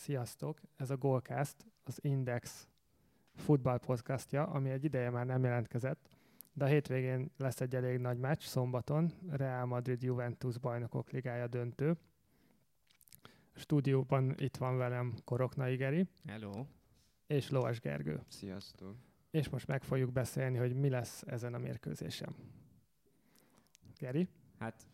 Sziasztok! Ez a Goalcast, az Index futball podcastja, ami egy ideje már nem jelentkezett, de a hétvégén lesz egy elég nagy meccs, szombaton, Real Madrid-Juventus bajnokok ligája döntő. A stúdióban itt van velem Korokna Igeri. Hello. És Loas Gergő. Sziasztok. És most meg fogjuk beszélni, hogy mi lesz ezen a mérkőzésen. Geri? Hát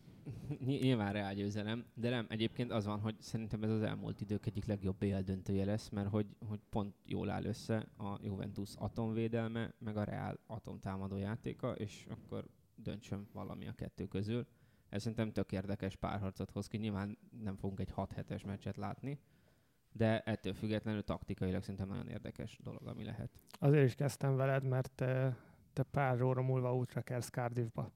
nyilván Real győzelem, de nem, egyébként az van, hogy szerintem ez az elmúlt idők egyik legjobb BL lesz, mert hogy, hogy pont jól áll össze a Juventus atomvédelme, meg a Real atomtámadó játéka, és akkor döntsön valami a kettő közül. Ez szerintem tök érdekes párharcot hoz ki. Nyilván nem fogunk egy 6 7 meccset látni, de ettől függetlenül taktikailag szerintem nagyon érdekes dolog, ami lehet. Azért is kezdtem veled, mert te, te pár óra múlva útra kersz Cardiffba.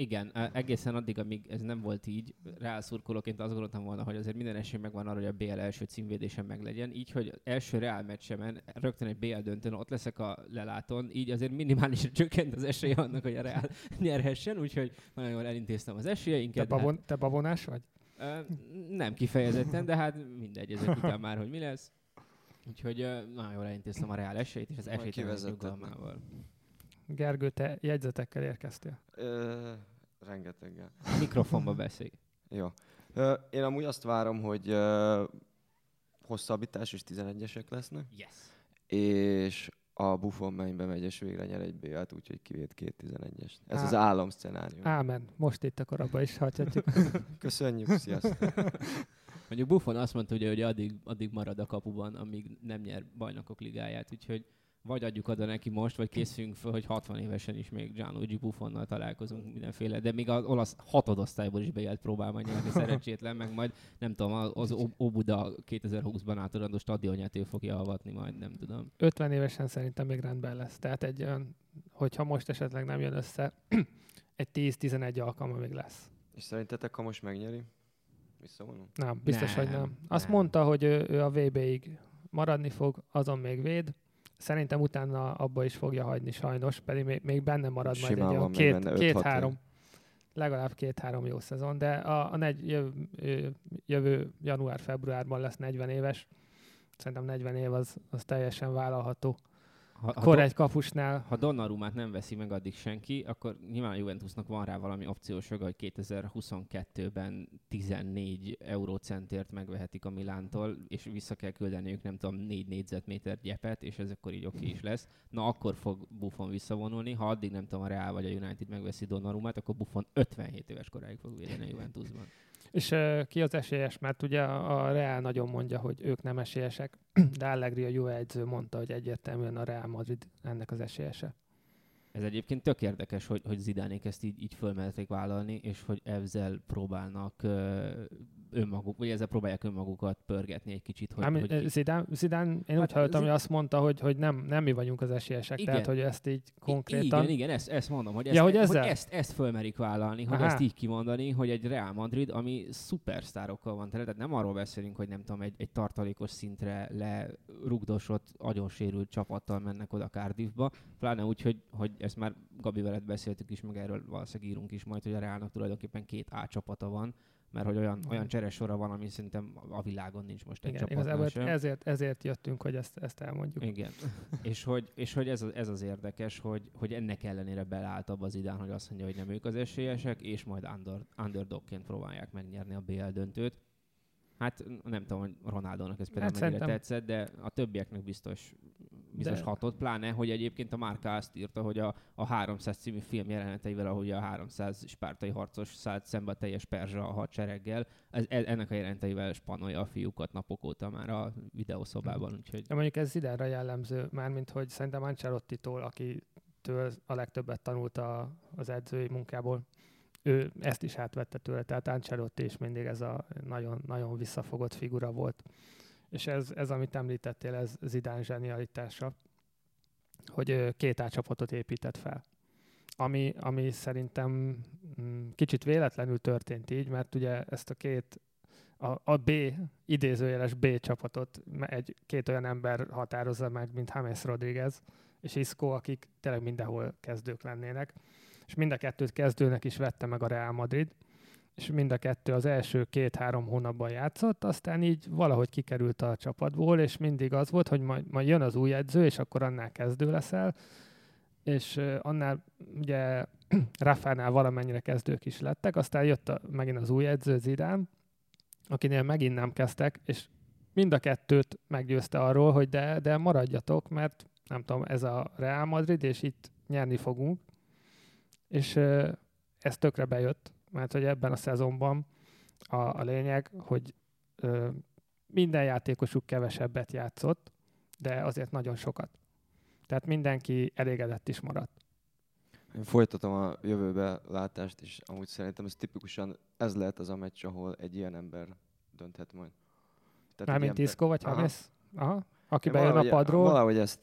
Igen, egészen addig, amíg ez nem volt így, rászurkolóként azt gondoltam volna, hogy azért minden esély megvan arra, hogy a BL első címvédésen meglegyen. Így, hogy első Real meccsemen rögtön egy BL döntőn ott leszek a leláton, így azért minimálisan csökkent az esélye annak, hogy a Real nyerhessen, úgyhogy nagyon jól elintéztem az esélyeinket. Te, babon, hát, te babonás vagy? nem kifejezetten, de hát mindegy, ezek után már, hogy mi lesz. Úgyhogy nagyon jól elintéztem a Real esélyt, és az esélyt nyugalmával. Gergő, te jegyzetekkel érkeztél? Ö, rengeteggel. Mikrofonba beszélj. Jó. Én amúgy azt várom, hogy hosszabbítás és 11-esek lesznek. Yes. És a Buffon mennybe megy, és végre nyer egy B-t, úgyhogy kivét két 11-est. Ez Á- az álom szcenárium. Ámen. Most itt akkor abba is hagyhatjuk. Köszönjük, sziasztok. Mondjuk Buffon azt mondta, ugye, hogy addig, addig marad a kapuban, amíg nem nyer bajnokok ligáját, úgyhogy vagy adjuk oda neki most, vagy készülünk fel, hogy 60 évesen is még Gianluigi Buffonnal találkozunk mindenféle, de még az olasz hatodosztályból is beélt próbál majd nyerni szerencsétlen, meg majd nem tudom, az Obuda 2020-ban átadandó stadionját ő fogja avatni majd, nem tudom. 50 évesen szerintem még rendben lesz. Tehát egy olyan, hogyha most esetleg nem jön össze, egy 10-11 alkalma még lesz. És szerintetek, ha most megnyeri? Visszavonom? Nem, biztos, nem, hogy nem. Azt nem. mondta, hogy ő, ő a VB-ig maradni fog, azon még véd, Szerintem utána abba is fogja hagyni sajnos, pedig még, még benne marad majd egy olyan két, két-három, legalább két-három jó szezon, de a, a negy, jövő, jövő január-februárban lesz 40 éves. Szerintem 40 év az, az teljesen vállalható ha, ha egy kapusnál. Ha Donnarumát nem veszi meg addig senki, akkor nyilván a Juventusnak van rá valami opciós joga, hogy 2022-ben 14 eurócentért megvehetik a Milántól, és vissza kell küldeniük, nem tudom, 4 négyzetméter gyepet, és ez akkor így oké is lesz. Na akkor fog Buffon visszavonulni, ha addig nem tudom, a Real vagy a United megveszi Donnarumát, akkor Buffon 57 éves koráig fog védeni a Juventusban. És uh, ki az esélyes? Mert ugye a Real nagyon mondja, hogy ők nem esélyesek, de Allegri a jó edző mondta, hogy egyértelműen a Real Madrid ennek az esélyese. Ez egyébként tök érdekes, hogy, hogy Zidánék ezt így, így fölmerték vállalni, és hogy ezzel próbálnak uh, önmaguk, vagy ezzel próbálják önmagukat pörgetni egy kicsit. Hogy, Ami, hogy... Zidán, Zidán, én hát úgy hallottam, hogy azt mondta, hogy, hogy nem, nem mi vagyunk az esélyesek, igen. tehát hogy ezt így konkrétan... Igen, igen, ezt, ezt mondom, hogy, ezt, ja, hogy, ezzel? hogy ezt, ezt fölmerik vállalni, hogy Aha. ezt így kimondani, hogy egy Real Madrid, ami szupersztárokkal van tele, tehát nem arról beszélünk, hogy nem tudom, egy, egy tartalékos szintre lerugdosott, agyonsérült csapattal mennek oda Cardiffba, pláne úgy, hogy, hogy ezt már Gabi veled beszéltük is, meg erről valószínűleg írunk is majd, hogy a Realnak tulajdonképpen két A csapata van, mert hogy olyan, olyan cseresora van, ami szerintem a világon nincs most egy Igen, sem. Ezért, ezért jöttünk, hogy ezt, ezt elmondjuk. Igen. és hogy, és hogy ez, az, ez az érdekes, hogy, hogy ennek ellenére beleállt abba az idán, hogy azt mondja, hogy nem ők az esélyesek, és majd under, underdogként próbálják megnyerni a BL döntőt. Hát nem tudom, hogy Ronaldónak ez például hát mennyire tetszett, de a többieknek biztos, biztos de... hatott, pláne, hogy egyébként a Márka azt írta, hogy a, a 300 című film jeleneteivel, ahogy a 300 spártai harcos szállt szembe a teljes perzsa a hadsereggel, ez, e, ennek a jelenteivel spanolja a fiúkat napok óta már a videószobában. Úgyhogy... De mondjuk ez idénre jellemző, mármint hogy szerintem Ancelotti-tól, akitől a legtöbbet tanult a, az edzői munkából, ő ezt is átvette tőle, tehát Ancelotti is mindig ez a nagyon, nagyon visszafogott figura volt. És ez, ez amit említettél, ez Zidane zsenialitása, hogy két átcsapatot épített fel. Ami, ami szerintem mm, kicsit véletlenül történt így, mert ugye ezt a két a, a B, idézőjeles B csapatot egy, két olyan ember határozza meg, mint James Rodriguez és Isco, akik tényleg mindenhol kezdők lennének és mind a kettőt kezdőnek is vette meg a Real Madrid, és mind a kettő az első két-három hónapban játszott, aztán így valahogy kikerült a csapatból, és mindig az volt, hogy majd, majd jön az új edző, és akkor annál kezdő leszel, és annál ugye Raffánál valamennyire kezdők is lettek, aztán jött a, megint az új edző, Zidán, akinél megint nem kezdtek, és mind a kettőt meggyőzte arról, hogy de, de maradjatok, mert nem tudom, ez a Real Madrid, és itt nyerni fogunk. És ez tökre bejött, mert hogy ebben a szezonban a, a lényeg, hogy uh, minden játékosuk kevesebbet játszott, de azért nagyon sokat. Tehát mindenki elégedett is maradt. Én folytatom a jövőbe látást, és amúgy szerintem ez tipikusan ez lehet az a meccs, ahol egy ilyen ember dönthet majd. Mármint Isco vagy. James? Aha. Aki bejön a padról, Valahogy ezt...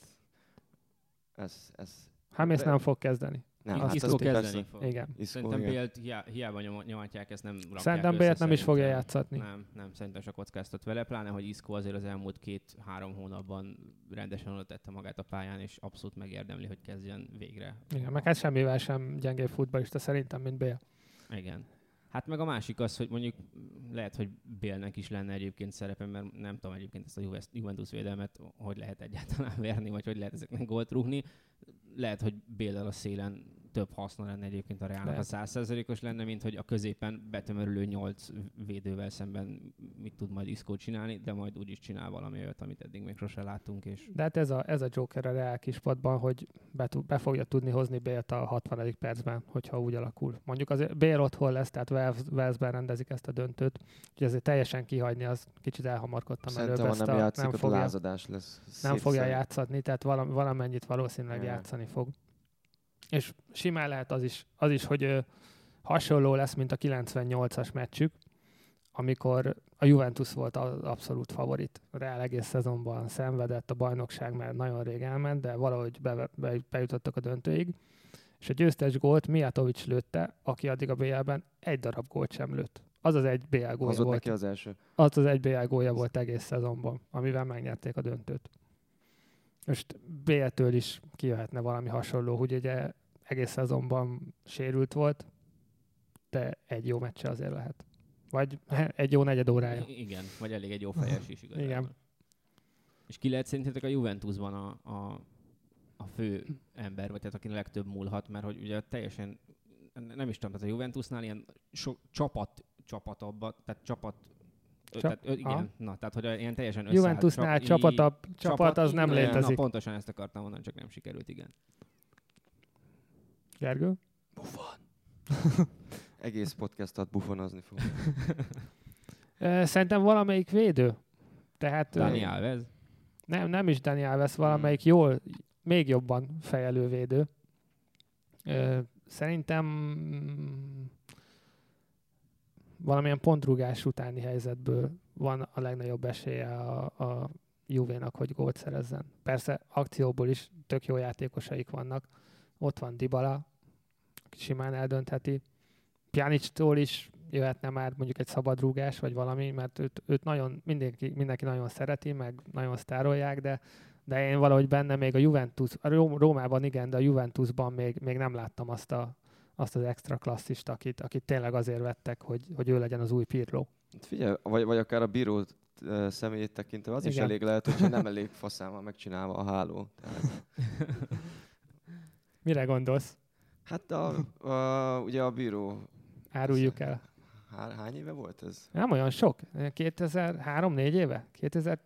Ez, ez de- nem fog kezdeni. Nem, Hát ez kezdeni fog. Igen. Isco, Szerintem. Bélt hiá- hiába nyom- nyomatják, ezt nem rakják Szerintem Bélt nem is fogja játszatni. Nem, nem, szerintem se kockáztat vele, pláne, hogy Isco azért az elmúlt két-három hónapban rendesen oda tette magát a pályán, és abszolút megérdemli, hogy kezdjen végre. Igen, meg hát semmivel sem gyengébb futballista szerintem, mint Bél. Igen. Hát meg a másik az, hogy mondjuk lehet, hogy Bélnek is lenne egyébként szerepe, mert nem tudom egyébként ezt a Juve- Juventus védelmet, hogy lehet egyáltalán verni, vagy hogy lehet ezeknek gólt rúgni. Lehet, hogy Béllel a szélen több haszna lenne egyébként a Reálnak, ha Lehet. százszerzelékos lenne, mint hogy a középen betömörülő nyolc védővel szemben mit tud majd Isco csinálni, de majd úgyis csinál valami olyat, amit eddig még sose láttunk, és De hát ez a, ez a Joker a Real kispadban, hogy be, be fogja tudni hozni Bélt a 60. percben, hogyha úgy alakul. Mondjuk azért Bél otthon lesz, tehát Wales, Walesben rendezik ezt a döntőt, úgyhogy azért teljesen kihagyni, az kicsit elhamarkodtam előbb. Szerintem, ha ezt nem a, játszik, nem fogja, lesz. nem fogja játszatni, tehát valam, valamennyit valószínűleg Ja. játszani fog. És simán lehet az is, az is hogy ö, hasonló lesz, mint a 98-as meccsük, amikor a Juventus volt az abszolút favorit. A Real egész szezonban szenvedett, a bajnokság már nagyon rég elment, de valahogy be, be, bejutottak a döntőig. És a győztes gólt Mijatovic lőtte, aki addig a BL-ben egy darab gólt sem lőtt. Az az egy BL gólja Az volt volt. neki az első. Az az egy BL gólja volt egész szezonban, amivel megnyerték a döntőt. Most BL-től is kijöhetne valami hasonló, hogy ugye egész szezonban sérült volt, de egy jó meccse azért lehet. Vagy egy jó negyed órája. Igen, vagy elég egy jó fejes is igazából. Igen. És ki lehet szerintetek a Juventusban a, a, a fő ember, vagy tehát aki a legtöbb múlhat, mert hogy ugye teljesen, nem is tudom, tehát a Juventusnál ilyen so, csapat csapatabba, tehát csapat Tehát, ö, igen, na, tehát hogy ilyen teljesen összeállt Juventusnál csap- csapatabb, í- csapat az nem igen, létezik. Na, pontosan ezt akartam mondani, csak nem sikerült, igen. Gergő? Egész podcastot bufonozni fog. Szerintem valamelyik védő. Tehát Dani Alves? nem, nem is Dani Alves, Hmm. valamelyik jól, még jobban fejelő védő. Szerintem valamilyen pontrugás utáni helyzetből van a legnagyobb esélye a, a Juvénak, hogy gólt szerezzen. Persze akcióból is tök jó játékosaik vannak. Ott van Dybala, aki simán eldöntheti. Pjanictól is jöhetne már mondjuk egy szabadrúgás, vagy valami, mert őt, őt nagyon, mindenki, mindenki nagyon szereti, meg nagyon sztárolják, de, de én valahogy benne még a Juventus, a Róm- Rómában igen, de a Juventusban még, még nem láttam azt, a, azt az extra klasszist, akit, akit tényleg azért vettek, hogy, hogy ő legyen az új Pirlo. Hát figyelj, vagy, vagy akár a bíró személyét tekintve, az Igen. is elég lehet, hogy nem elég faszán van megcsinálva a háló. Tehát... Mire gondolsz? Hát a, a, ugye a bíró... Áruljuk el. Hány éve volt ez? Nem olyan sok. 2003-4 éve? 2000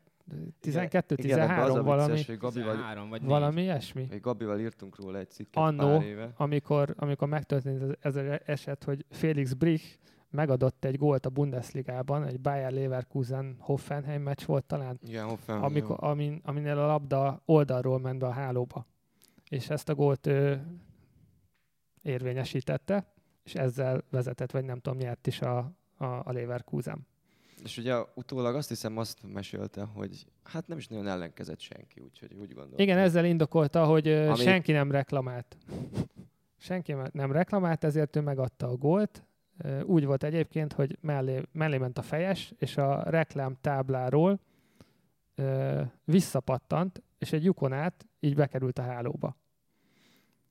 12-13 valami. Vicces, Gabival, 13 vagy 4. valami ilyesmi. Gabival írtunk róla egy cikket Annó, pár éve. Amikor, amikor megtörtént ez az eset, hogy Felix Brich megadott egy gólt a Bundesligában, egy Bayer Leverkusen Hoffenheim meccs volt talán, Igen, Hoffenheim, amikor, amin, aminél a labda oldalról ment be a hálóba. És ezt a gólt ő érvényesítette, és ezzel vezetett, vagy nem tudom, nyert is a, a, a Leverkusen. És ugye utólag azt hiszem azt mesélte, hogy hát nem is nagyon ellenkezett senki, úgyhogy úgy gondolom. Igen, ezzel indokolta, hogy Ami... Senki nem reklamált. Senki nem reklamált, ezért ő megadta a gólt. Úgy volt egyébként, hogy mellé, mellé ment a fejes, és a reklám tábláról visszapattant, és egy lyukon át így bekerült a hálóba.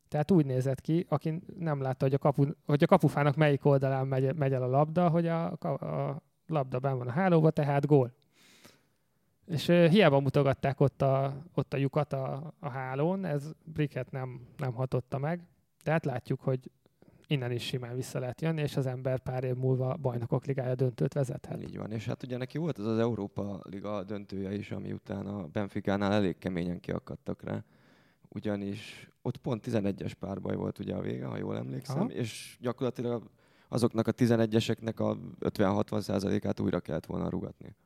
Tehát úgy nézett ki, aki nem látta, hogy a, kapu, hogy a kapufának melyik oldalán megy, megy el a labda, hogy a, a labda ben van a hálóba, tehát gól. És hiába mutogatták ott a, ott a lyukat a, a hálón, ez Bricket nem, nem hatotta meg. Tehát látjuk, hogy innen is simán vissza lehet jönni, és az ember pár év múlva bajnokok ligája döntőt vezethet. Így van, és hát ugye neki volt az az Európa Liga döntője is, ami után a Benficánál elég keményen kiakadtak rá. Ugyanis ott pont 11-es párbaj volt ugye a vége, ha jól emlékszem, Aha. és gyakorlatilag azoknak a 11-eseknek a 50-60%-át újra kellett volna rugatni.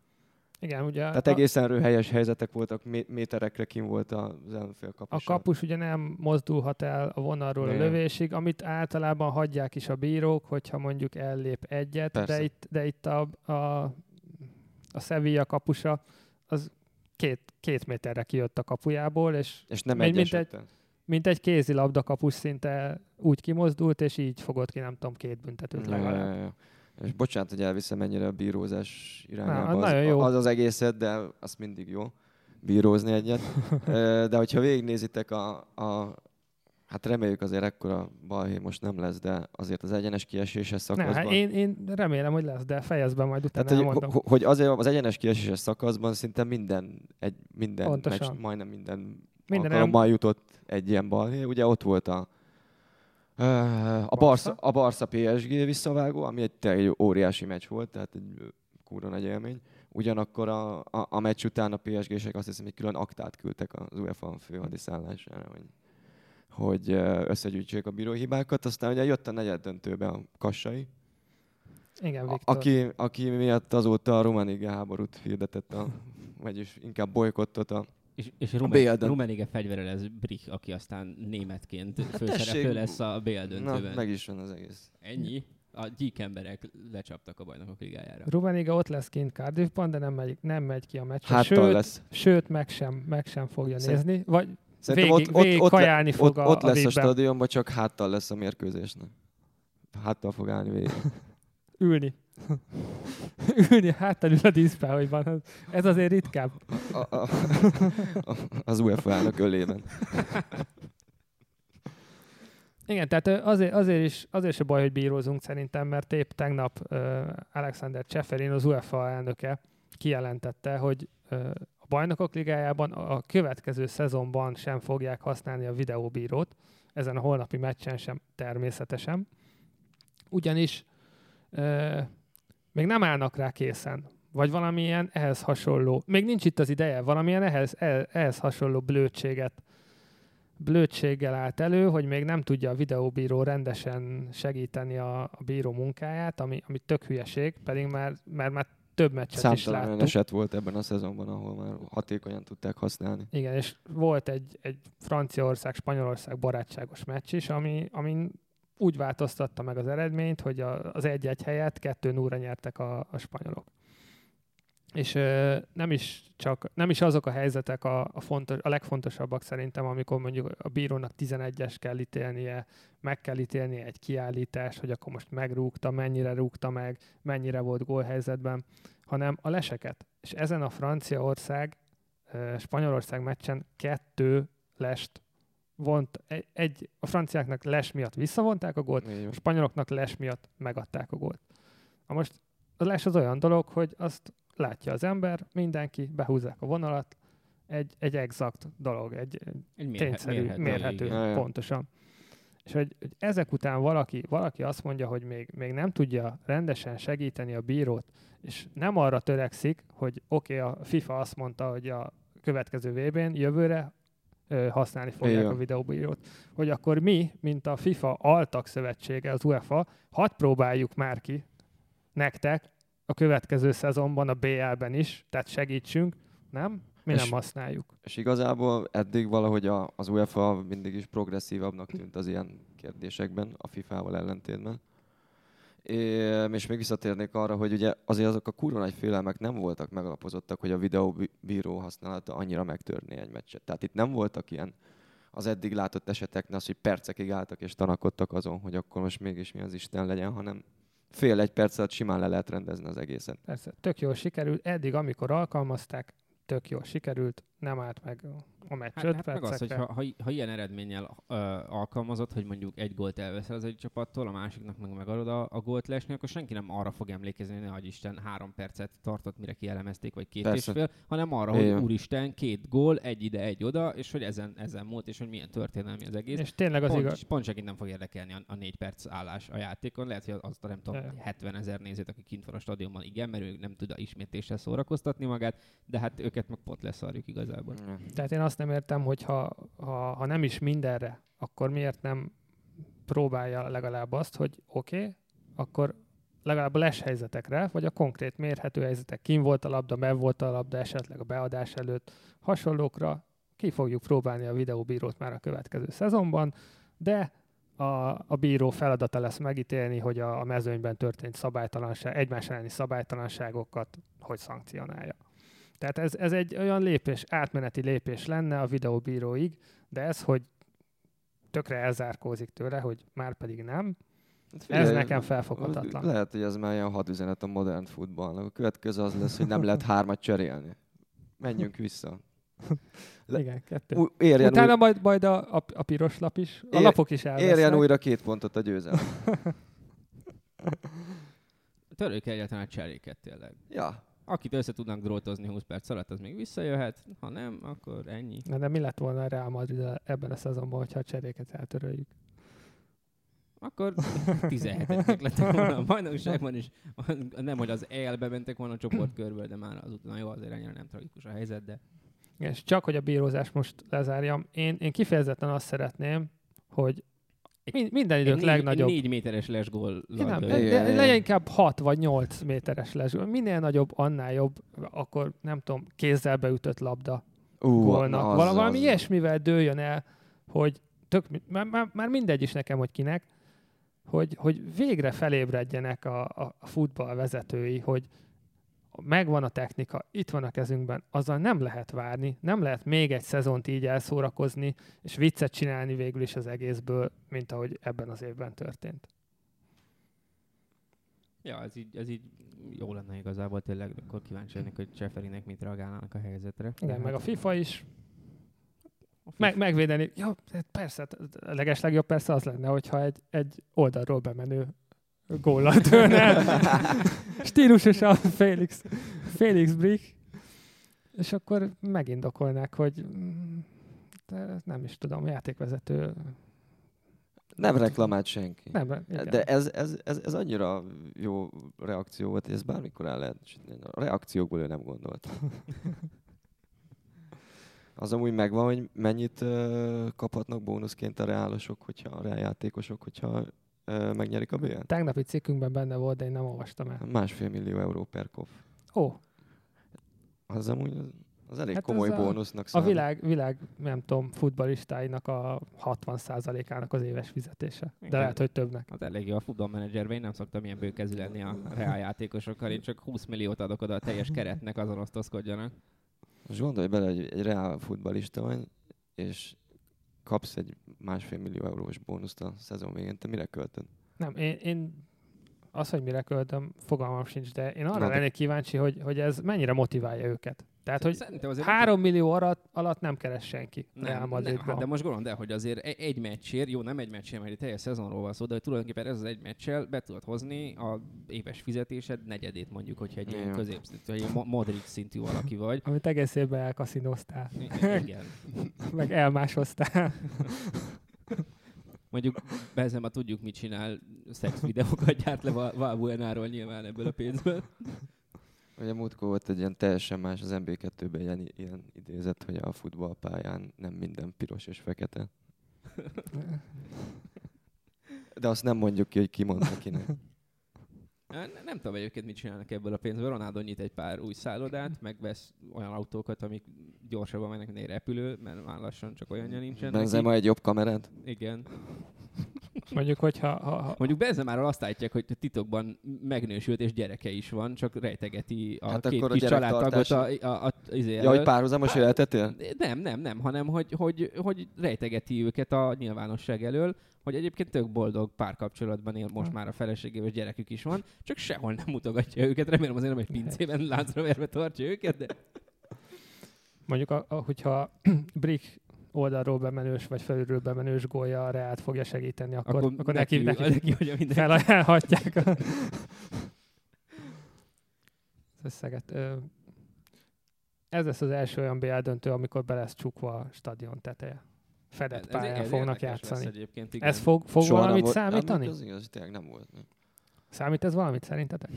Igen, ugye... Tehát a... egészen röhelyes helyzetek voltak, méterekre kim volt az ellenfél kapus. A kapus ugye nem mozdulhat el a vonalról Igen. a lövésig, amit általában hagyják is a bírók, hogyha mondjuk ellép egyet, Persze. de itt, de itt a, a, a Sevilla kapusa az két, két méterre kijött a kapujából, és, és nem egy mint egy, mint egy kézilabda kapus szinte úgy kimozdult, és így fogott ki, nem tudom, két büntetőt legalább. Ja, ja, ja. És bocsánat, hogy elviszem ennyire a bírózás irányába Na, az, jó. az az egészet, de az mindig jó bírózni egyet. de hogyha végignézitek a, a Hát reméljük azért ekkora balhé most nem lesz, de azért az egyenes kieséses szakaszban... Ne, hát én, én remélem, hogy lesz, de fejezben majd utána Tehát, hogy, hogy azért az egyenes kieséses szakaszban szinte minden, egy, minden meccs, majdnem minden, minden alkalommal jutott egy ilyen balhé. Ugye ott volt a a Barca, a Barca PSG visszavágó, ami egy, egy óriási meccs volt, tehát egy kúra nagy élmény. Ugyanakkor a, a, a meccs után a PSG-sek azt hiszem, hogy külön aktát küldtek az UEFA főhadiszállására, hogy, hogy összegyűjtsék a bíróhibákat. Aztán ugye jött a negyed döntőbe a Kassai, igen, Viktor. Aki, aki miatt azóta a Romanige háborút hirdetett, a, vagyis inkább bolykottot a és, és Rumen, Rumenige fegyvere lesz Brick, aki aztán németként hát főszereplő lesz a BL döntőben. Na, meg is van az egész. Ennyi? A gyík emberek lecsaptak a bajnokok ligájára. Rummenigge ott lesz kint Cardiffban, de nem megy, nem megy ki a meccsre. Hát sőt, lesz. sőt, meg sem, meg sem fogja Szerint, nézni. Vagy végig, ott, végig ott, kajálni ott, fog ott, a, ott lesz a, a stadionban, csak háttal lesz a mérkőzésnek. Háttal fog állni végig. Ülni. Ülni háttal ül a díszpályában. Ez azért ritkább. A, a, a, az UEFA elnök ölében. Igen, tehát azért, azért, is, azért se baj, hogy bírózunk szerintem, mert épp tegnap uh, Alexander Cseferin, az UEFA elnöke kijelentette, hogy uh, a bajnokok ligájában a következő szezonban sem fogják használni a videóbírót, ezen a holnapi meccsen sem természetesen. Ugyanis uh, még nem állnak rá készen, vagy valamilyen ehhez hasonló, még nincs itt az ideje, valamilyen ehhez, eh, ehhez hasonló blödséget, blödséggel állt elő, hogy még nem tudja a videóbíró rendesen segíteni a, a bíró munkáját, ami, ami tök hülyeség, pedig már, már, már több meccset Számtalan is láttuk. olyan eset volt ebben a szezonban, ahol már hatékonyan tudták használni. Igen, és volt egy, egy Franciaország-Spanyolország barátságos meccs is, ami, amin úgy változtatta meg az eredményt, hogy a, az egy-egy helyet kettő núra nyertek a, a spanyolok. És ö, nem is csak, nem is azok a helyzetek a, a, fontos, a legfontosabbak szerintem, amikor mondjuk a bírónak 11-es kell ítélnie, meg kell ítélnie egy kiállítás, hogy akkor most megrúgta, mennyire rúgta meg, mennyire volt gólhelyzetben, hanem a leseket. És ezen a Franciaország, Spanyolország meccsen kettő lest vont, egy, egy, a franciáknak les miatt visszavonták a gólt, a spanyoloknak les miatt megadták a gólt. Na most a les az olyan dolog, hogy azt látja az ember, mindenki, behúzzák a vonalat, egy, egy exakt dolog, egy, egy mérhe, tényszerű, mérhető, mérhető igen. pontosan. És hogy, hogy ezek után valaki, valaki azt mondja, hogy még, még nem tudja rendesen segíteni a bírót, és nem arra törekszik, hogy oké, okay, a FIFA azt mondta, hogy a következő VB-n jövőre használni fogják Igen. a videóbírót. Hogy akkor mi, mint a FIFA altak szövetsége, az UEFA, hadd próbáljuk már ki nektek a következő szezonban, a BL-ben is, tehát segítsünk, nem? Mi és, nem használjuk. És igazából eddig valahogy a, az UEFA mindig is progresszívabbnak tűnt az ilyen kérdésekben, a FIFA-val ellentétben. É, és még visszatérnék arra, hogy ugye azért azok a kurva nagy félelmek nem voltak megalapozottak, hogy a videóbíró használata annyira megtörné egy meccset. Tehát itt nem voltak ilyen az eddig látott eseteknél az, hogy percekig álltak és tanakodtak azon, hogy akkor most mégis mi az Isten legyen, hanem fél egy perc alatt simán le lehet rendezni az egészet. Persze, tök jól sikerült. Eddig, amikor alkalmazták, tök jól sikerült, nem állt meg a meccs hát, hát meg az, hogy ha, ha, ha ilyen eredménnyel ö, alkalmazott, hogy mondjuk egy gólt elveszel az egy csapattól, a másiknak meg megadod a, a gólt lesni, akkor senki nem arra fog emlékezni, hogy Isten három percet tartott, mire kielemezték, vagy két Persze. és fél, hanem arra, Igen. hogy úristen, két gól, egy ide, egy oda, és hogy ezen, ezen múlt, és hogy milyen történelmi az egész. És tényleg az pont, igaz. Pont csak nem fog érdekelni a, a négy perc állás a játékon. Lehet, hogy azt nem tudom, 70 ezer nézőt, aki kint van a stadionban, igen, mert ő nem tud a ismétéssel szórakoztatni magát, de hát őket meg pont leszarjuk igazából. Tehát én azt nem értem, hogy ha, ha, ha nem is mindenre, akkor miért nem próbálja legalább azt, hogy oké, okay, akkor legalább a les helyzetekre, vagy a konkrét mérhető helyzetek, kim volt a labda, meg volt a labda, esetleg a beadás előtt, hasonlókra ki fogjuk próbálni a videóbírót már a következő szezonban, de a, a bíró feladata lesz megítélni, hogy a, a mezőnyben történt szabálytalanság, egymás elleni szabálytalanságokat hogy szankcionálja. Tehát ez, ez egy olyan lépés, átmeneti lépés lenne a videóbíróig, de ez, hogy tökre elzárkózik tőle, hogy már pedig nem, hát figyelj, ez nekem felfoghatatlan. Lehet, hogy ez már ilyen hadüzenet a modern futballnak. A következő az lesz, hogy nem lehet hármat cserélni. Menjünk vissza. Le, Igen, kettő. Ú, érjen Utána új... majd, majd a, a, a piros lap is, a Ér, lapok is elvesznek. Érjen újra két pontot a győzelem. Törők egyáltalán a cseréket tényleg. Ja. Akit össze tudnak drótozni 20 perc alatt, az még visszajöhet, ha nem, akkor ennyi. Na de mi lett volna a Real Madrid ebben a szezonban, hogyha a cseréket eltöröljük? Akkor 17 lett volna a bajnokságban is. Nem, hogy az EL-be mentek volna a csoportkörből, de már azután jó, azért ennyire nem tragikus a helyzet, de... És csak, hogy a bírózás most lezárjam, én, én kifejezetten azt szeretném, hogy egy, minden idők négy, legnagyobb... Négy méteres lesgól. Nem, legyen inkább 6 vagy 8 méteres lesgól. Minél nagyobb, annál jobb, akkor nem tudom, kézzel beütött labda uh, gólnak. Az, Valami az. ilyesmivel dőljön el, hogy tök, már, már, már mindegy is nekem, hogy kinek, hogy, hogy végre felébredjenek a, a, a futball vezetői, hogy megvan a technika, itt van a kezünkben, azzal nem lehet várni, nem lehet még egy szezont így elszórakozni, és viccet csinálni végül is az egészből, mint ahogy ebben az évben történt. Ja, ez így, ez így jó lenne igazából tényleg, akkor kíváncsi lennék, hogy Cseferinek mit reagálnának a helyzetre. Igen, meg a FIFA is. A FIFA. Meg, megvédeni. Ja, persze, a legeslegjobb persze az lenne, hogyha egy, egy oldalról bemenő góllal tőle. Stílusosan Félix, Félix Brick. És akkor megindokolnák, hogy mm, nem is tudom, játékvezető nem reklamált senki. Nem, igen. De ez, ez, ez, ez annyira jó reakció volt, hogy ez bármikor el lehet. A reakciókból ő nem gondolt. Az amúgy megvan, hogy mennyit uh, kaphatnak bónuszként a reálosok, hogyha a reáljátékosok, hogyha megnyerik a BL? Tegnapi cikkünkben benne volt, de én nem olvastam el. Másfél millió euró per kop. Ó. Az amúgy az, az elég hát komoly bónusznak számít. A világ, világ, nem tudom, futbalistáinak a 60%-ának az éves fizetése. De Igen. lehet, hogy többnek. Az elég jó a futballmenedzserben, én nem szoktam ilyen bőkezű lenni a reál játékosokkal, én csak 20 milliót adok oda a teljes keretnek, azon osztozkodjanak. Most gondolj bele, hogy egy reál futbalista vagy, és kapsz egy másfél millió eurós bónuszt a szezon végén, te mire költöd? Nem, én, én az, hogy mire költöm, fogalmam sincs, de én arra lennék kíváncsi, hogy, hogy ez mennyire motiválja őket. Tehát, hogy három millió alatt, alatt nem keres senki nem, Real Madridban. Nem, hát de most gondolom, de hogy azért egy meccsért, jó, nem egy meccsért, mert egy teljes szezonról van szó, de hogy tulajdonképpen ez az egy meccsel be tudod hozni a éves fizetésed negyedét mondjuk, hogyha egy ilyen középszintű, egy Madrid szintű valaki vagy. Amit egész évben elkaszinoztál. Igen. Meg elmásoztál. Mondjuk Benzema tudjuk, mit csinál, szex videókat gyárt le Valbuenáról nyilván ebből a pénzből. Ugye múltkor volt egy ilyen teljesen más az MB2-ben ilyen, ilyen idézet, hogy a futballpályán nem minden piros és fekete. De azt nem mondjuk ki, hogy ki mondta kinek. Nem, nem tudom egyébként mit csinálnak ebből a pénzből. Ronaldo nyit egy pár új szállodát, megvesz olyan autókat, amik gyorsabban mennek, mint egy repülő, mert már lassan csak olyan nincsen. Benzema egy jobb kamerát? Igen. Mondjuk, hogyha... Ha, ha... Mondjuk Benzemáról azt állítják, hogy titokban megnősült és gyereke is van, csak rejtegeti a hát két akkor kis a családtagot a, a, a, izé Ja, hogy párhuzamos életetél? Nem, nem, nem, hanem hogy, hogy, hogy rejtegeti őket a nyilvánosság elől, hogy egyébként tök boldog párkapcsolatban él most már a feleségével, és gyerekük is van, csak sehol nem mutogatja őket. Remélem azért nem egy pincében láncra verve tartja őket, de... Mondjuk, a, a, hogyha Brick oldalról bemenős, vagy felülről bemenős gólya a Reált fogja segíteni, akkor, akkor, akkor neki, neki, neki, neki felajánlhatják a, az összeget. Ez lesz az első olyan BL döntő, amikor be lesz csukva a stadion teteje. Fedett pályán ez, ez fognak játszani. Ez fog, fog valamit számítani? Az igaz, tényleg nem volt. Nem. Számít ez valamit szerintetek?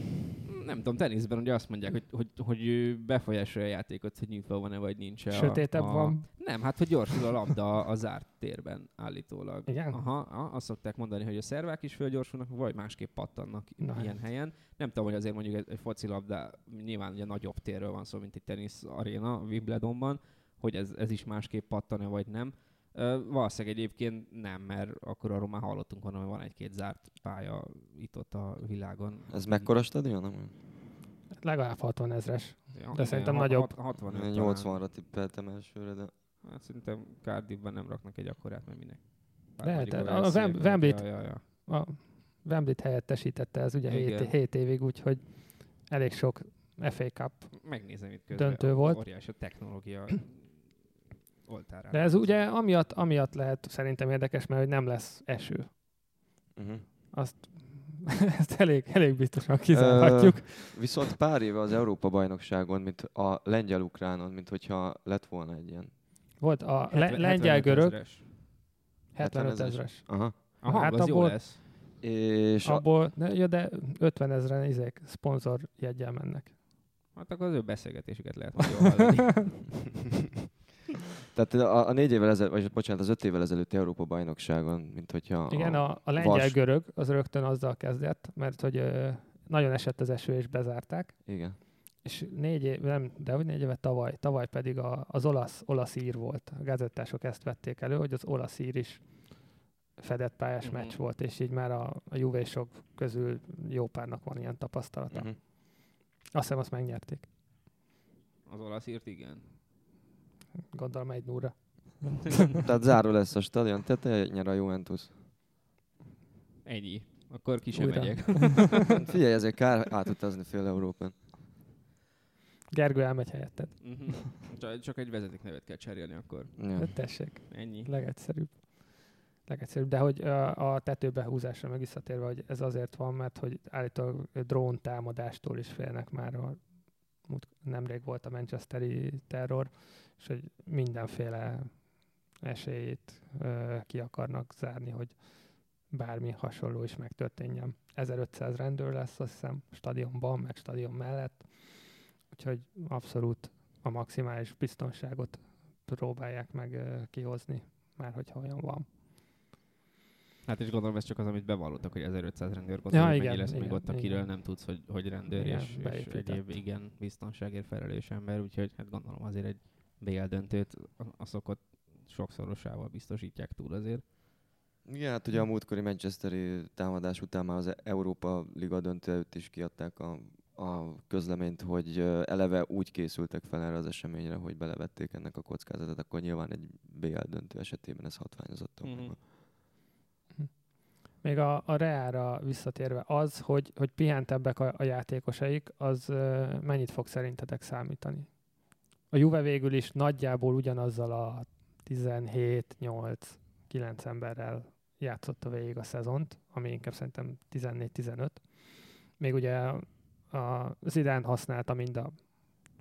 Nem tudom, teniszben ugye azt mondják, hogy, hogy, hogy befolyásolja a játékot, hogy nyitva van-e vagy nincs Sötétebb a, van? Nem, hát hogy gyorsul a labda a zárt térben állítólag. Igen? Aha, aha, azt szokták mondani, hogy a szervák is fölgyorsulnak, vagy másképp pattannak Na, ilyen hát. helyen. Nem tudom, hogy azért mondjuk egy, egy focilabda, nyilván ugye nagyobb térről van szó, mint egy tenisz aréna Wimbledonban, hogy ez, ez is másképp pattan vagy nem. Valószínűleg egyébként nem, mert akkor arról már hallottunk volna, hogy van egy-két zárt pálya itt-ott a világon. Ez mekkora stadion? Nem? Legalább 60 ezres. Ja, de szerintem ha, nagyobb. 65 80-ra tippeltem elsőre, de... Hát szerintem Cardiffben nem raknak egy akkorát, mert minek. Lehet, a, a Wembley-t, ja, ja, ja. a Wembley-t helyettesítette ez ugye 7, 7 évig, úgyhogy elég sok FA Cup Megnézem itt közben. döntő volt. Óriási a technológia oltárán. De ez ugye amiatt, amiatt lehet szerintem érdekes, mert hogy nem lesz eső. Uh-huh. Azt ezt elég, elég biztosan kizárhatjuk. Uh, viszont pár éve az Európa-bajnokságon, mint a lengyel-ukránon, mint hogyha lett volna egy ilyen. Volt a le- lengyel-görög. 75 ezres. Aha. Aha, hát az abból, jó lesz. És abból, a... ja, de 50 ezeren izék, szponzor jegyel mennek. Hát akkor az ő beszélgetésüket lehet majd jól hallani. Tehát a, a négy évvel ezelőtt, vagy bocsánat, az öt évvel ezelőtti Európa bajnokságon, mint hogyha Igen, a, a, lengyel-görög az rögtön azzal kezdett, mert hogy ö, nagyon esett az eső és bezárták. Igen. És négy év, nem, de hogy négy éve tavaly, tavaly pedig a, az olasz, olasz ír volt. A gazettások ezt vették elő, hogy az olasz ír is fedett pályás uh-huh. meccs volt, és így már a, a juvésok közül jó párnak van ilyen tapasztalata. Uh-huh. Azt hiszem, azt megnyerték. Az olasz írt, igen. Gondolom egy núra. Tehát záró lesz a stadion teteje, nyer a Juventus. Ennyi. Akkor ki sem megyek. Figyelj, ezért kár átutazni fél Európán. Gergő elmegy helyetted. Uh-huh. Csak egy vezetéknevet kell cserélni akkor. Ja. De tessék. Ennyi. Legegyszerűbb. Legegyszerűbb. De hogy a, a tetőbehúzásra meg visszatérve, hogy ez azért van, mert hogy állítólag drón támadástól is félnek már. A, nemrég volt a Manchesteri terror, és hogy mindenféle esélyét ö, ki akarnak zárni, hogy bármi hasonló is megtörténjen. 1500 rendőr lesz, azt hiszem, stadionban, meg stadion mellett, úgyhogy abszolút a maximális biztonságot próbálják meg ö, kihozni, már hogyha olyan van. Hát és gondolom ez csak az, amit bevallottak, hogy 1500 rendőr gondolom, ja, igen, mennyi lesz igen, még ott, akiről igen. nem tudsz, hogy, hogy rendőr igen, és, és egyéb igen biztonságért felelős ember, úgyhogy hát gondolom azért egy BL döntőt a szokott sokszorosával biztosítják túl azért. Igen, hát ugye a múltkori Manchesteri támadás után már az Európa Liga döntő előtt is kiadták a, a közleményt, hogy eleve úgy készültek fel erre az eseményre, hogy belevették ennek a kockázatot, akkor nyilván egy BL döntő esetében ez hatványozott. Mm-hmm. Még a, a Reára visszatérve az, hogy, hogy pihentebbek a, a játékosaik, az mennyit fog szerintetek számítani? A Juve végül is nagyjából ugyanazzal a 17-8-9 emberrel játszotta végig a szezont, ami inkább szerintem 14-15. Még ugye a Zidane használta mind a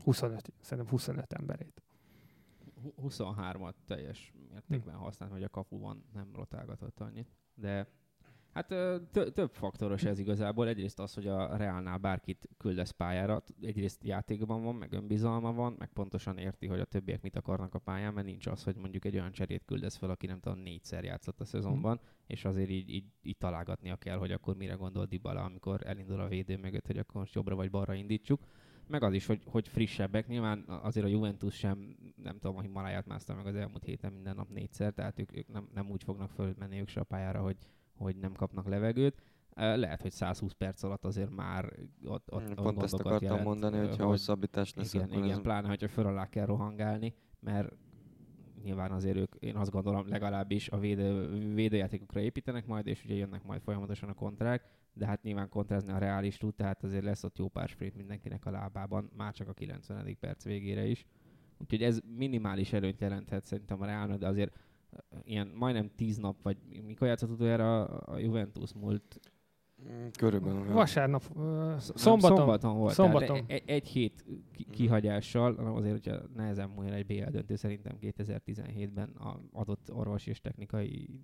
25, szerintem 25 emberét. 23-at teljes mértékben hm. használt, hogy a kapuban nem rotálgatott annyit. De Hát több faktoros ez igazából. Egyrészt az, hogy a Realnál bárkit küldesz pályára, egyrészt játékban van, meg önbizalma van, meg pontosan érti, hogy a többiek mit akarnak a pályán, mert nincs az, hogy mondjuk egy olyan cserét küldesz fel, aki nem tudom, négyszer játszott a szezonban, mm. és azért így, így, így találgatnia kell, hogy akkor mire gondol Dybala, amikor elindul a védő mögött, hogy akkor most jobbra vagy balra indítsuk meg az is, hogy, hogy frissebbek. Nyilván azért a Juventus sem, nem tudom, a Himaláját mászta meg az elmúlt héten minden nap négyszer, tehát ők, ők nem, nem úgy fognak fölmenni ők se a pályára, hogy, hogy nem kapnak levegőt. Lehet, hogy 120 perc alatt azért már ott, ott, Pont ezt akartam jelent, mondani, hogyha hogy hosszabbítás lesz. Igen, igen ez... pláne, hogyha föl alá kell rohangálni, mert nyilván azért ők, én azt gondolom, legalábbis a védő, védőjátékokra építenek majd, és ugye jönnek majd folyamatosan a kontrák, de hát nyilván kontrázni a reális tud, tehát azért lesz ott jó pár sprint mindenkinek a lábában, már csak a 90. perc végére is. Úgyhogy ez minimális előnyt jelenthet szerintem a Reálnak, de azért ilyen majdnem tíz nap, vagy mikor játszott utoljára a Juventus múlt Mm, körülbelül. Vasárnap, uh, szombaton. Szombaton volt. Szombaton. Egy, egy hét kihagyással, azért, hogyha nehezen múljon egy BL döntő, szerintem 2017-ben a adott orvosi és technikai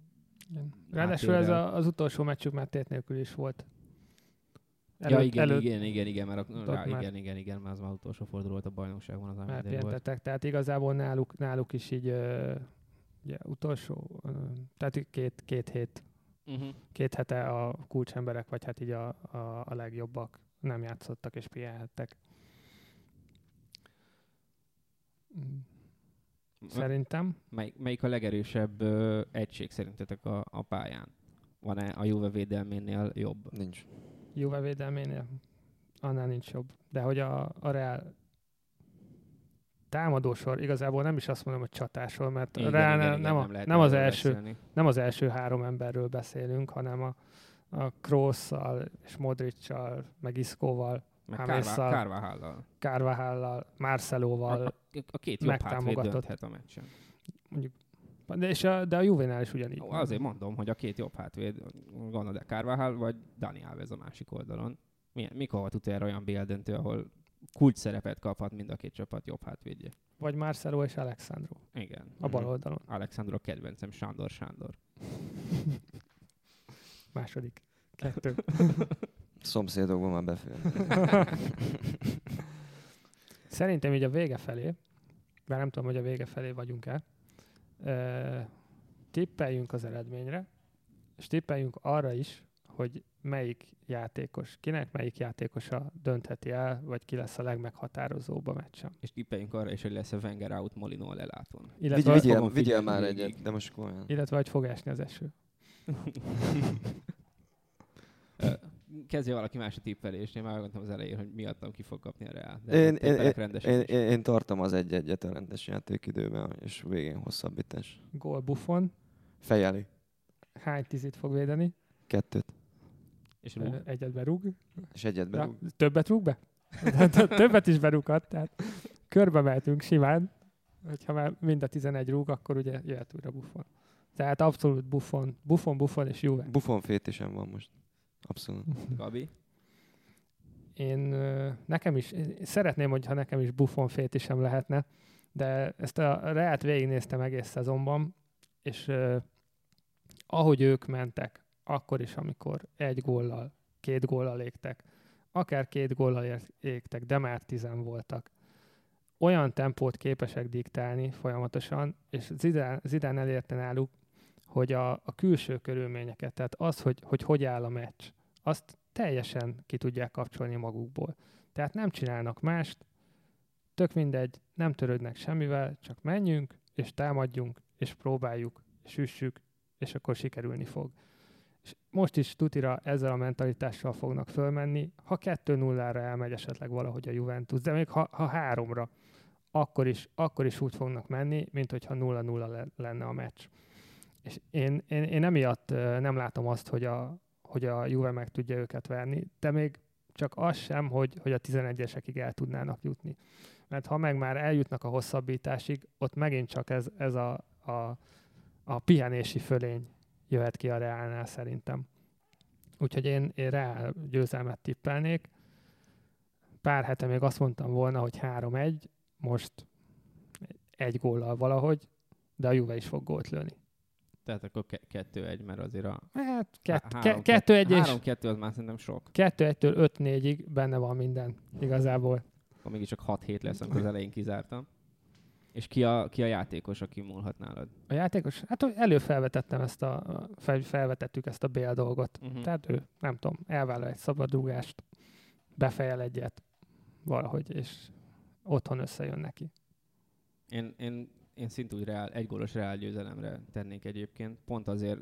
igen. Ráadásul ez a, az utolsó meccsük már tét nélkül is volt. Előtt, ja, igen, előtt, igen, igen, igen, mert a, rá, igen, igen, igen, mert az már utolsó forduló volt a bajnokságban. Az már volt. tehát igazából náluk, náluk is így uh, ugye, utolsó, tehát két, két hét uh-huh. két hete a kulcsemberek, vagy hát így a, a, a legjobbak nem játszottak és pihenhettek. Szerintem. Mely, melyik a legerősebb ö, egység szerintetek a, a pályán? Van-e a Juve védelménél jobb? Nincs. Juve védelménél? Annál nincs jobb. De hogy a, a Real támadósor, igazából nem is azt mondom, hogy csatásról, mert igen, rá igen, nem, igen, a, nem, nem, az első, nem az első három emberről beszélünk, hanem a, a Krosszal és Modricsal, meg Iszkóval, meg Kárváhállal, Kárváhállal, Marcelóval a, a, két dönthet a meccsen. Mondjuk, de, és a, de a Juvenál is ugyanígy. Azért mondom, hogy a két jobb hátvéd, gondolod, de Kárváhál vagy Dani Alves a másik oldalon. Milyen, mikor volt utoljára olyan BL döntő, ahol kulcs szerepet kaphat mind a két csapat jobb hátvédje. Vagy Marcelo és Alexandro. Igen. A bal oldalon. Alexandro kedvencem, Sándor Sándor. Második. Kettő. Szomszédokban már befér. Szerintem így a vége felé, bár nem tudom, hogy a vége felé vagyunk-e, tippeljünk az eredményre, és tippeljünk arra is, hogy melyik játékos, kinek melyik játékosa döntheti el, vagy ki lesz a legmeghatározóbb a meccsen. És tippeljünk arra is, hogy lesz a Wenger out Molino lelátón. Illetve Vigy, vigyél, vigyél már egyet, de most komolyan. Illetve, hogy fog esni az eső. Kezdje valaki más a tippelést, én már mondtam az elején, hogy miattam ki fog kapni a Real. De én, én, én, én, én, én, tartom az egy-egyet a rendes játékidőben, és végén hosszabbítás. Gól Buffon. Fejeli. Hány tizit fog védeni? Kettőt. És rúg. Egyet berúg. És egyet berúg. Ja, többet rúg be? többet is berúghat, tehát körbe mehetünk simán. Hogyha már mind a 11 rúg, akkor ugye jöhet újra Buffon. Tehát abszolút Buffon, Buffon, Buffon és Juve. Buffon fétisem van most. Abszolút. Gabi? Én nekem is, én szeretném, hogyha nekem is Buffon fétisem lehetne, de ezt a Reát végignéztem egész szezonban, és ahogy ők mentek, akkor is, amikor egy góllal, két góllal égtek, akár két góllal égtek, de már tizen voltak. Olyan tempót képesek diktálni folyamatosan, és Zidán, Zidán elérte náluk, hogy a, a külső körülményeket, tehát az, hogy, hogy hogy áll a meccs, azt teljesen ki tudják kapcsolni magukból. Tehát nem csinálnak mást, tök mindegy, nem törődnek semmivel, csak menjünk, és támadjunk, és próbáljuk, és üssük, és akkor sikerülni fog és most is tutira ezzel a mentalitással fognak fölmenni. Ha 2-0-ra elmegy esetleg valahogy a Juventus, de még ha, ha háromra, akkor is, akkor is úgy fognak menni, mint hogyha 0-0 lenne a meccs. És én, én, én emiatt nem látom azt, hogy a, hogy a Juve meg tudja őket verni, de még csak az sem, hogy, hogy a 11-esekig el tudnának jutni. Mert ha meg már eljutnak a hosszabbításig, ott megint csak ez, ez a, a, a pihenési fölény jöhet ki a Reálnál szerintem. Úgyhogy én, én Reál győzelmet tippelnék. Pár hete még azt mondtam volna, hogy 3-1, most egy góllal valahogy, de a Juve is fog gólt lőni. Tehát akkor 2-1, mert azért a... Hát 2-1 és... 3-2 az már szerintem sok. 2-1-től 5-4-ig benne van minden, igazából. Akkor mégiscsak 6 hét lesz, amikor az elején kizártam. És ki a, ki a játékos, aki múlhat nálad? A játékos? Hát előfelvetettem ezt a, fel, felvetettük ezt a Bél dolgot. Uh-huh. Tehát ő, nem tudom, elvállal egy szabadrúgást, befejel egyet valahogy, és otthon összejön neki. Én, én, én szintúgy reál, egy gólos reál győzelemre tennék egyébként. Pont azért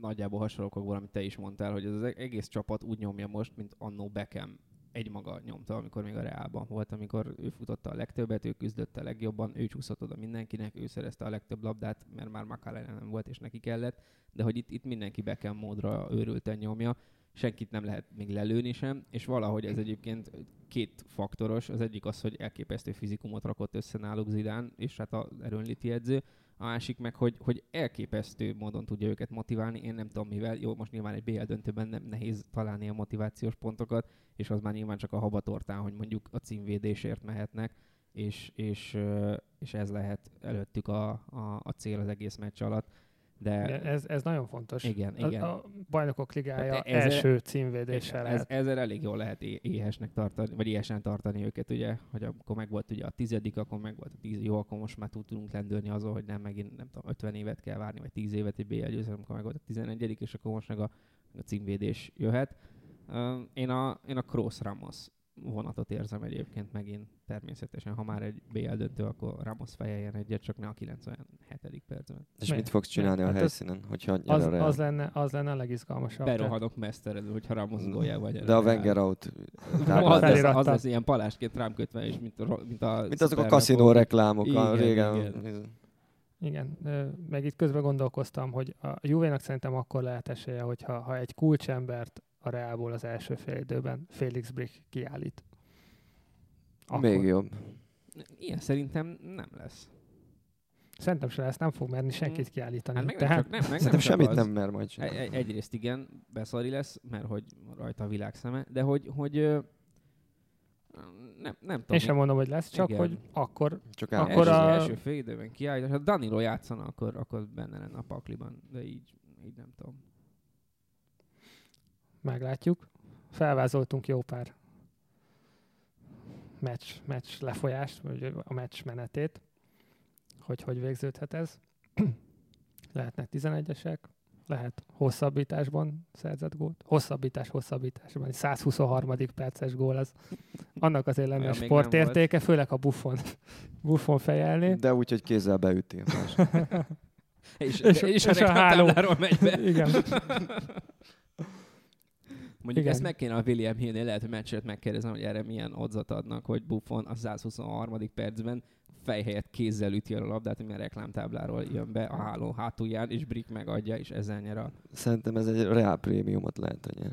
nagyjából hasonlókokból, amit te is mondtál, hogy ez az egész csapat úgy nyomja most, mint annó Beckham egymaga nyomta, amikor még a Reálban volt, amikor ő futotta a legtöbbet, ő küzdött a legjobban, ő csúszott oda mindenkinek, ő szerezte a legtöbb labdát, mert már Makalelen nem volt, és neki kellett, de hogy itt, itt mindenki Beckham módra őrülten nyomja, senkit nem lehet még lelőni sem, és valahogy ez egyébként két faktoros. Az egyik az, hogy elképesztő fizikumot rakott össze náluk Zidán, és hát az erőnléti edző. A másik meg, hogy, hogy elképesztő módon tudja őket motiválni. Én nem tudom mivel. Jó, most nyilván egy BL döntőben nem nehéz találni a motivációs pontokat, és az már nyilván csak a habatortán, hogy mondjuk a címvédésért mehetnek, és, és, és ez lehet előttük a, a, a cél az egész meccs alatt de ez, ez nagyon fontos. Igen, igen. A, a bajnokok ligája hát ezzel, első címvédése ez, lehet. Ezzel elég jól lehet éhesnek tartani, vagy éhesen tartani őket, ugye, hogy akkor meg volt ugye a tizedik, akkor meg volt a tíz, jó, akkor most már tudunk lendülni azon, hogy nem megint, nem tudom, 50 évet kell várni, vagy 10 évet egy BL győzelem, amikor meg volt a 11 és akkor most meg a, a címvédés jöhet. Uh, én a, én a Cross Ramos vonatot érzem egyébként megint természetesen. Ha már egy BL döntő, akkor Ramos fejeljen egyet, csak ne a 97. percben. És Mi? mit fogsz csinálni hát a helyszínen, hogyha az, a az, lenne, az lenne a legizgalmasabb. Berohadok meszteredő, hogyha Ramos mm. gólja vagy. De a Wenger out. az, lesz, az lesz ilyen palásként rám kötve, és mint, a, mint, a mint azok a kaszinó reklámok igen, a régen. Igen. Igen, meg itt közben gondolkoztam, hogy a Juvénak szerintem akkor lehet esélye, hogyha ha egy kulcsembert a Realból az első fél időben Felix Brick kiállít. Akkor. Még jobb. Ilyen szerintem nem lesz. Szerintem se lesz, nem fog merni senkit mm. kiállítani. Hát meg Tehát... nem, csak, nem, meg Szerintem nem semmit az. nem mer majd sem. Egy, egyrészt igen, beszari lesz, mert hogy rajta a világ szeme, de hogy, hogy nem, nem tudom. Én sem mondom, hogy lesz, csak igen. hogy akkor, csak akkor első, a... első fél időben kiállít. Ha Danilo játszana, akkor, akkor benne lenne a pakliban, de így, így nem tudom meglátjuk. Felvázoltunk jó pár meccs, meccs lefolyást, vagy a meccs menetét, hogy hogy végződhet ez. Lehetnek 11-esek, lehet hosszabbításban szerzett gólt. Hosszabbítás, hosszabbításban. 123. perces gól az. Annak azért lenne a sportértéke, főleg a Buffon, Buffon fejelni. De úgy, hogy kézzel beüti. és, és, és, és, a, a háló. megy be. Igen. Mondjuk Igen. ezt meg kéne a William Hillnél, lehet, hogy meccset megkérdezem, hogy erre milyen odzat adnak, hogy Buffon a 123. percben fej helyett kézzel üti a labdát, ami a reklámtábláról jön be a háló hátulján, és Brick megadja, és ezzel nyer a... Szerintem ez egy reál prémiumot lehet, hogy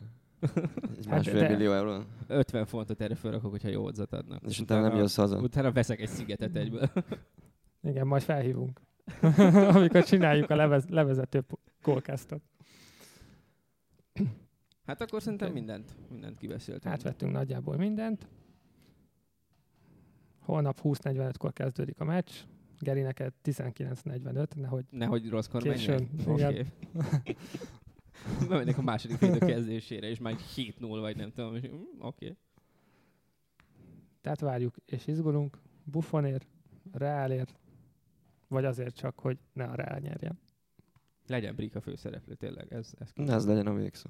egy hát másfél hát millió euró. 50 fontot erre felrakok, hogyha jó odzat adnak. És utána, utána nem jössz haza. Utána veszek egy szigetet egyből. Igen, majd felhívunk. Amikor csináljuk a levez, levezető kólkáztat. Hát akkor szerintem mindent, mindent kibeszéltünk. Átvettünk nagyjából mindent. Holnap 20.45-kor kezdődik a meccs. Geri, neked 19.45, nehogy... Nehogy rosszkor későn. Oké. Okay. A második fél kezdésére, és már 7-0 vagy nem tudom. Mm, Oké. Okay. Tehát várjuk és izgulunk. Buffonért, Reálért, vagy azért csak, hogy ne a Reál nyerjen. Legyen Brika főszereplő, tényleg. Ez, ez, ez legyen a végszó.